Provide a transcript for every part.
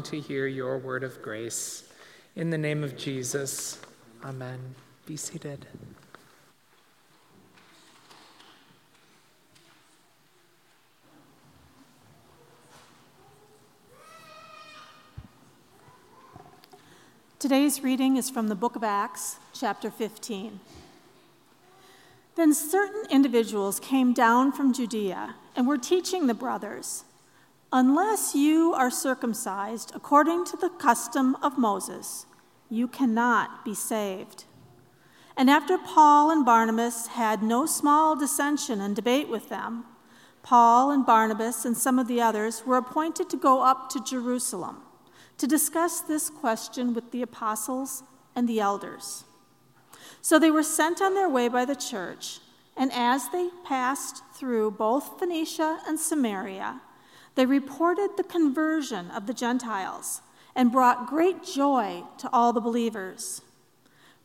to hear your word of grace. In the name of Jesus, amen. Be seated. Today's reading is from the book of Acts, chapter 15. Then certain individuals came down from Judea and were teaching the brothers Unless you are circumcised according to the custom of Moses, you cannot be saved. And after Paul and Barnabas had no small dissension and debate with them, Paul and Barnabas and some of the others were appointed to go up to Jerusalem to discuss this question with the apostles and the elders. So they were sent on their way by the church, and as they passed through both Phoenicia and Samaria, they reported the conversion of the Gentiles and brought great joy to all the believers.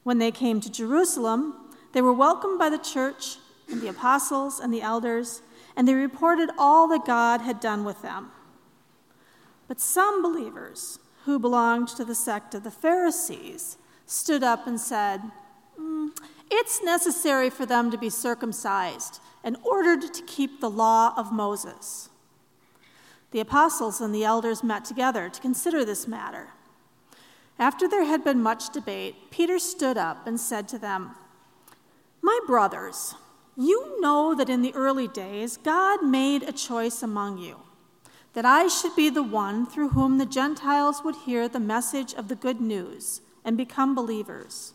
When they came to Jerusalem, they were welcomed by the church and the apostles and the elders, and they reported all that God had done with them. But some believers who belonged to the sect of the Pharisees stood up and said, mm, It's necessary for them to be circumcised and ordered to keep the law of Moses. The apostles and the elders met together to consider this matter. After there had been much debate, Peter stood up and said to them, My brothers, you know that in the early days God made a choice among you, that I should be the one through whom the Gentiles would hear the message of the good news and become believers.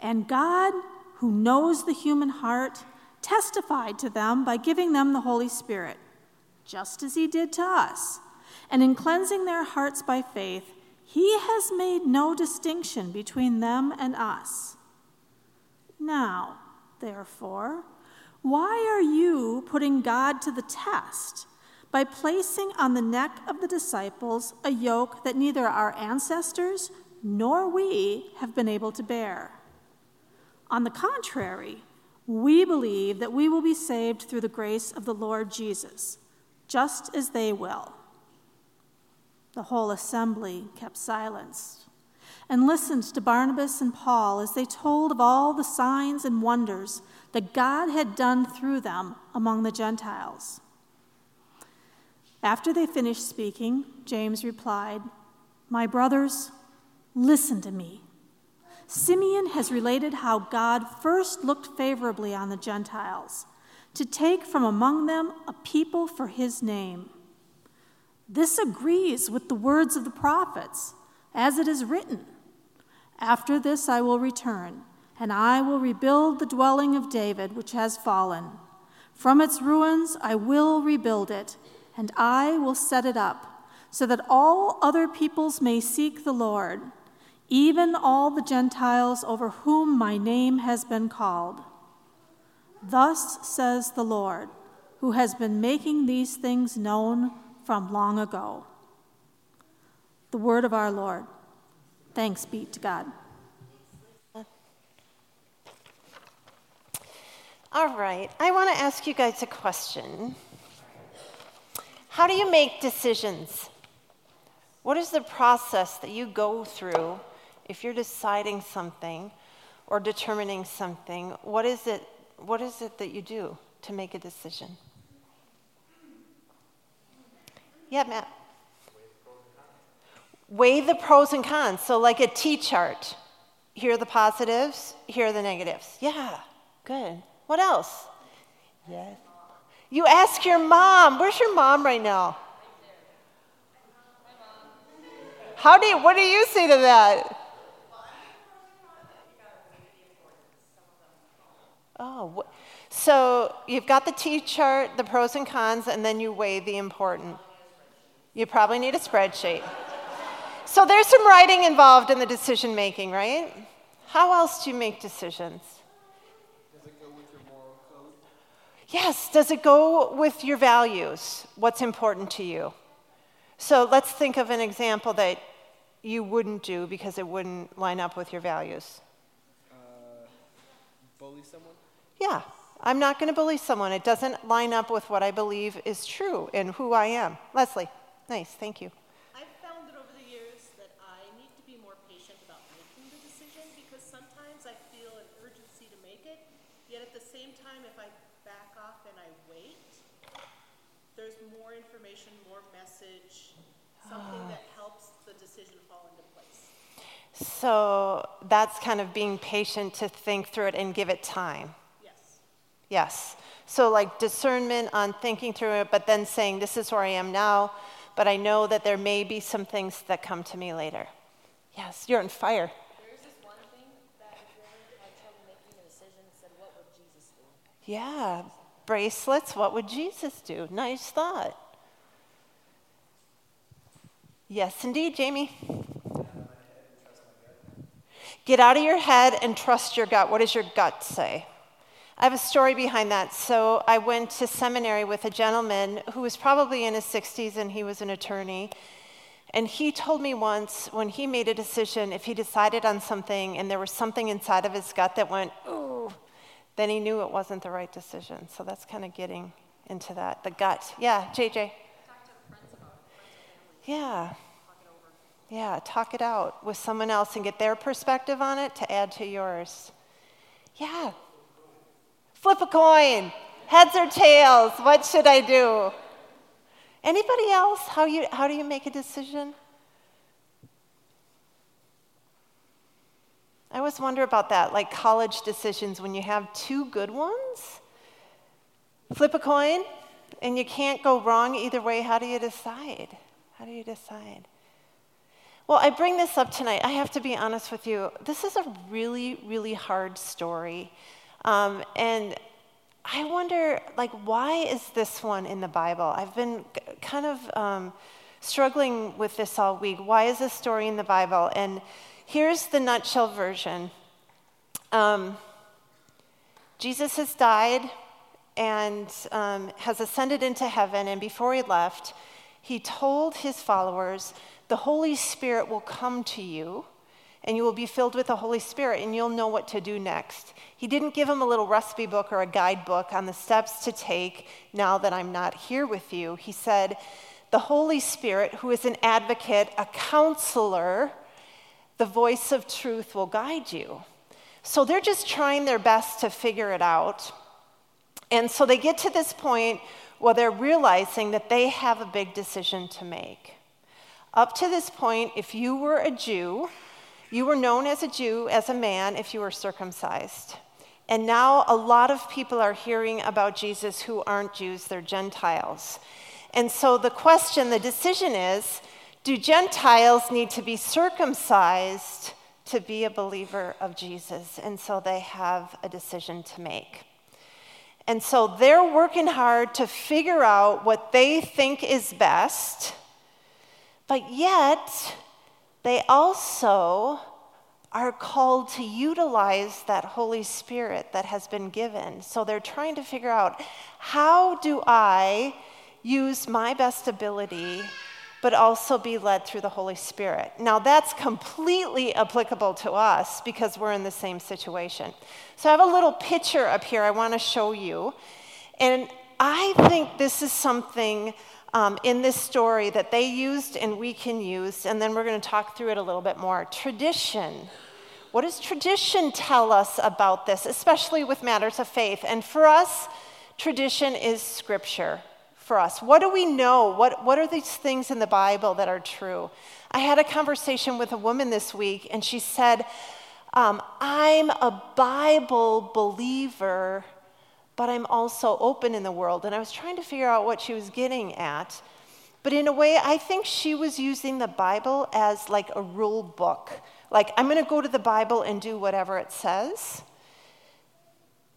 And God, who knows the human heart, testified to them by giving them the Holy Spirit just as he did to us. And in cleansing their hearts by faith, he has made no distinction between them and us. Now, therefore, why are you putting God to the test by placing on the neck of the disciples a yoke that neither our ancestors nor we have been able to bear? On the contrary, we believe that we will be saved through the grace of the Lord Jesus just as they will. The whole assembly kept silence and listened to Barnabas and Paul as they told of all the signs and wonders that God had done through them among the Gentiles. After they finished speaking, James replied, My brothers, listen to me. Simeon has related how God first looked favorably on the Gentiles to take from among them a people for his name. This agrees with the words of the prophets, as it is written After this I will return, and I will rebuild the dwelling of David, which has fallen. From its ruins I will rebuild it, and I will set it up, so that all other peoples may seek the Lord, even all the Gentiles over whom my name has been called. Thus says the Lord, who has been making these things known from long ago. The word of our Lord. Thanks be to God. All right, I want to ask you guys a question. How do you make decisions? What is the process that you go through if you're deciding something or determining something? What is it what is it that you do to make a decision? Yeah, Matt. Weigh the pros and cons. So, like a T chart. Here are the positives, here are the negatives. Yeah, good. What else? Yes. You ask your mom. Where's your mom right now? How do you, what do you say to that? Oh, so you've got the T chart, the pros and cons, and then you weigh the important. You probably need a spreadsheet. So there's some writing involved in the decision making, right? How else do you make decisions? Does it go with your moral code? Yes, does it go with your values? What's important to you? So let's think of an example that you wouldn't do because it wouldn't line up with your values bully someone? Yeah. I'm not going to bully someone. It doesn't line up with what I believe is true and who I am. Leslie, nice, thank you. I've found that over the years that I need to be more patient about making the decision because sometimes I feel an urgency to make it, yet at the same time, if I back off and I wait, there's more information, more message, something ah. that helps the decision fall into place. So that's kind of being patient to think through it and give it time. Yes. Yes. So, like discernment on thinking through it, but then saying, This is where I am now, but I know that there may be some things that come to me later. Yes, you're on fire. There's this one thing that you ever making a decision, said, What would Jesus do? Yeah, bracelets, what would Jesus do? Nice thought. Yes, indeed, Jamie. Get out of your head and trust your gut. What does your gut say? I have a story behind that. So, I went to seminary with a gentleman who was probably in his 60s and he was an attorney. And he told me once when he made a decision, if he decided on something and there was something inside of his gut that went, ooh, then he knew it wasn't the right decision. So that's kind of getting into that. The gut. Yeah, JJ. Yeah. Yeah, talk it out with someone else and get their perspective on it to add to yours. Yeah. Flip a coin. Heads or tails? What should I do? Anybody else? How, you, how do you make a decision? I always wonder about that, like college decisions when you have two good ones. Flip a coin, and you can't go wrong either way. How do you decide? How do you decide? Well, I bring this up tonight. I have to be honest with you. This is a really, really hard story. Um, and I wonder, like, why is this one in the Bible? I've been kind of um, struggling with this all week. Why is this story in the Bible? And here's the nutshell version um, Jesus has died and um, has ascended into heaven, and before he left, he told his followers, The Holy Spirit will come to you, and you will be filled with the Holy Spirit, and you'll know what to do next. He didn't give them a little recipe book or a guidebook on the steps to take now that I'm not here with you. He said, The Holy Spirit, who is an advocate, a counselor, the voice of truth will guide you. So they're just trying their best to figure it out. And so they get to this point where they're realizing that they have a big decision to make. Up to this point, if you were a Jew, you were known as a Jew, as a man, if you were circumcised. And now a lot of people are hearing about Jesus who aren't Jews, they're Gentiles. And so the question, the decision is do Gentiles need to be circumcised to be a believer of Jesus? And so they have a decision to make. And so they're working hard to figure out what they think is best, but yet they also are called to utilize that Holy Spirit that has been given. So they're trying to figure out how do I use my best ability but also be led through the Holy Spirit. Now, that's completely applicable to us because we're in the same situation. So, I have a little picture up here I want to show you. And I think this is something um, in this story that they used and we can use, and then we're going to talk through it a little bit more. Tradition. What does tradition tell us about this, especially with matters of faith? And for us, tradition is scripture for us? What do we know? What, what are these things in the Bible that are true? I had a conversation with a woman this week, and she said, um, I'm a Bible believer, but I'm also open in the world. And I was trying to figure out what she was getting at. But in a way, I think she was using the Bible as like a rule book. Like, I'm going to go to the Bible and do whatever it says.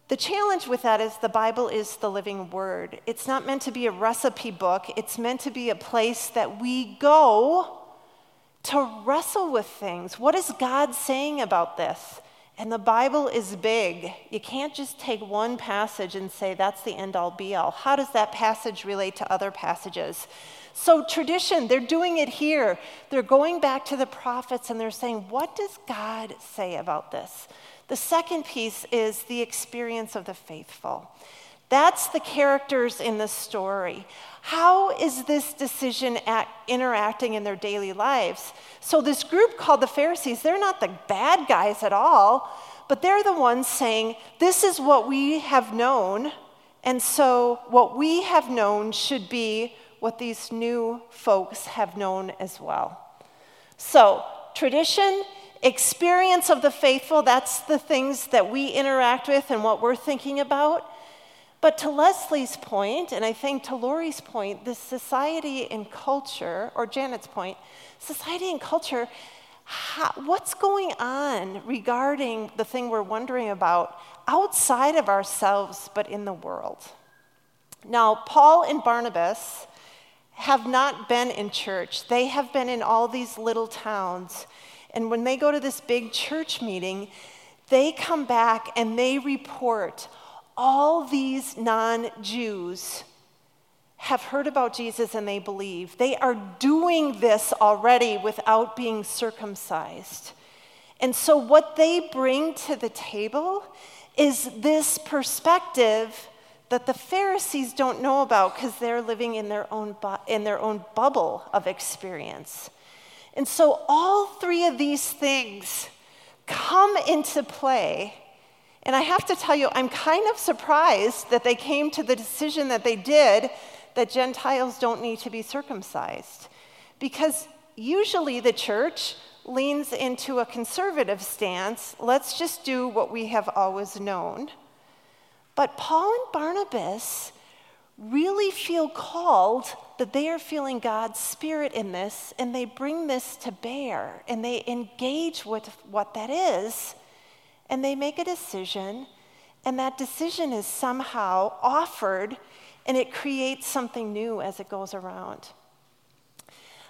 The challenge with that is the Bible is the living word. It's not meant to be a recipe book, it's meant to be a place that we go to wrestle with things. What is God saying about this? And the Bible is big. You can't just take one passage and say that's the end all be all. How does that passage relate to other passages? So, tradition, they're doing it here. They're going back to the prophets and they're saying, what does God say about this? The second piece is the experience of the faithful. That's the characters in the story. How is this decision act, interacting in their daily lives? So, this group called the Pharisees, they're not the bad guys at all, but they're the ones saying, This is what we have known, and so what we have known should be what these new folks have known as well. So, tradition, experience of the faithful, that's the things that we interact with and what we're thinking about. But to Leslie's point, and I think to Lori's point, this society and culture, or Janet's point, society and culture, how, what's going on regarding the thing we're wondering about outside of ourselves but in the world? Now, Paul and Barnabas have not been in church, they have been in all these little towns. And when they go to this big church meeting, they come back and they report all these non Jews have heard about Jesus and they believe. They are doing this already without being circumcised. And so, what they bring to the table is this perspective that the Pharisees don't know about because they're living in their, own bu- in their own bubble of experience. And so, all three of these things come into play and I have to tell you, I'm kind of surprised that they came to the decision that they did that Gentiles don't need to be circumcised. Because usually the church leans into a conservative stance let's just do what we have always known. But Paul and Barnabas really feel called that they are feeling God's spirit in this, and they bring this to bear, and they engage with what that is and they make a decision, and that decision is somehow offered, and it creates something new as it goes around.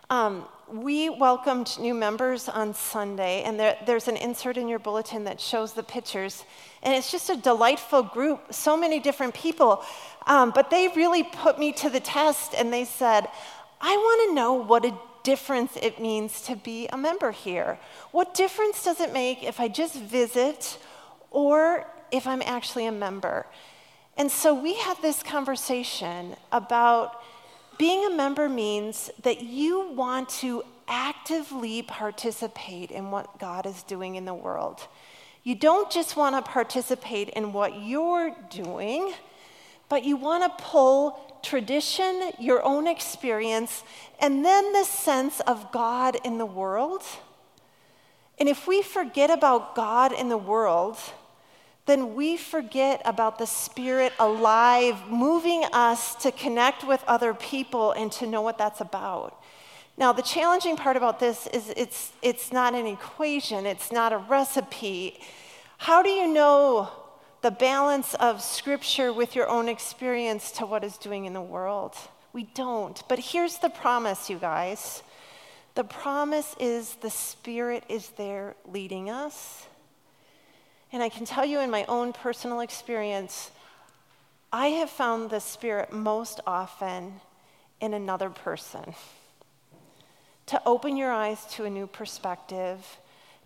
Um, we welcomed new members on Sunday, and there, there's an insert in your bulletin that shows the pictures. And it's just a delightful group, so many different people. Um, but they really put me to the test, and they said, I want to know what a difference it means to be a member here. What difference does it make if I just visit or if I'm actually a member? And so we had this conversation about being a member means that you want to actively participate in what God is doing in the world. You don't just want to participate in what you're doing, but you want to pull tradition, your own experience, and then the sense of God in the world. And if we forget about God in the world, then we forget about the Spirit alive, moving us to connect with other people and to know what that's about. Now, the challenging part about this is it's, it's not an equation, it's not a recipe. How do you know the balance of scripture with your own experience to what is doing in the world. We don't. But here's the promise, you guys. The promise is the Spirit is there leading us. And I can tell you in my own personal experience, I have found the Spirit most often in another person. To open your eyes to a new perspective,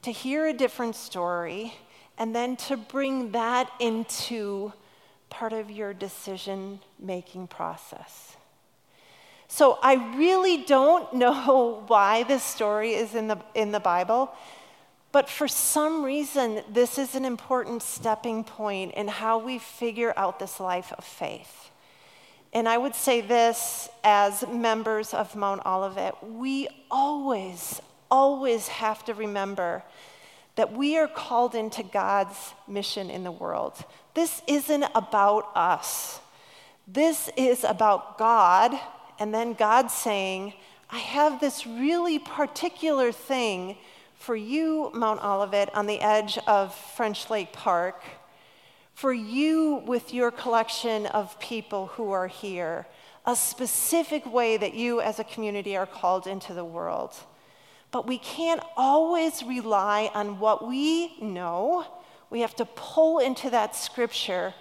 to hear a different story, and then to bring that into part of your decision making process. So I really don't know why this story is in the, in the Bible, but for some reason, this is an important stepping point in how we figure out this life of faith. And I would say this as members of Mount Olivet we always, always have to remember that we are called into God's mission in the world. This isn't about us. This is about God, and then God saying, I have this really particular thing for you, Mount Olivet, on the edge of French Lake Park, for you with your collection of people who are here, a specific way that you as a community are called into the world. But we can't always rely on what we know. We have to pull into that scripture,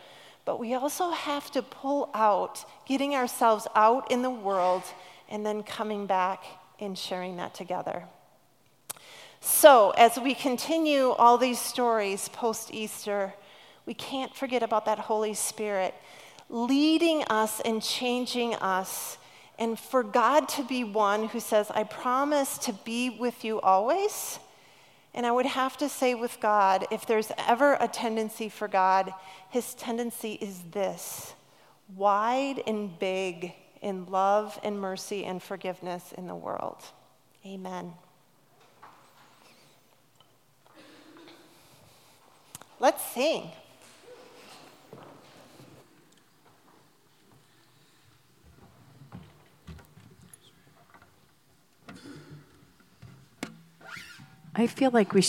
but we also have to pull out, getting ourselves out in the world, and then coming back and sharing that together. So, as we continue all these stories post Easter, we can't forget about that Holy Spirit leading us and changing us. And for God to be one who says, I promise to be with you always. And I would have to say with God, if there's ever a tendency for God, his tendency is this wide and big in love and mercy and forgiveness in the world. Amen. Let's sing. I feel like we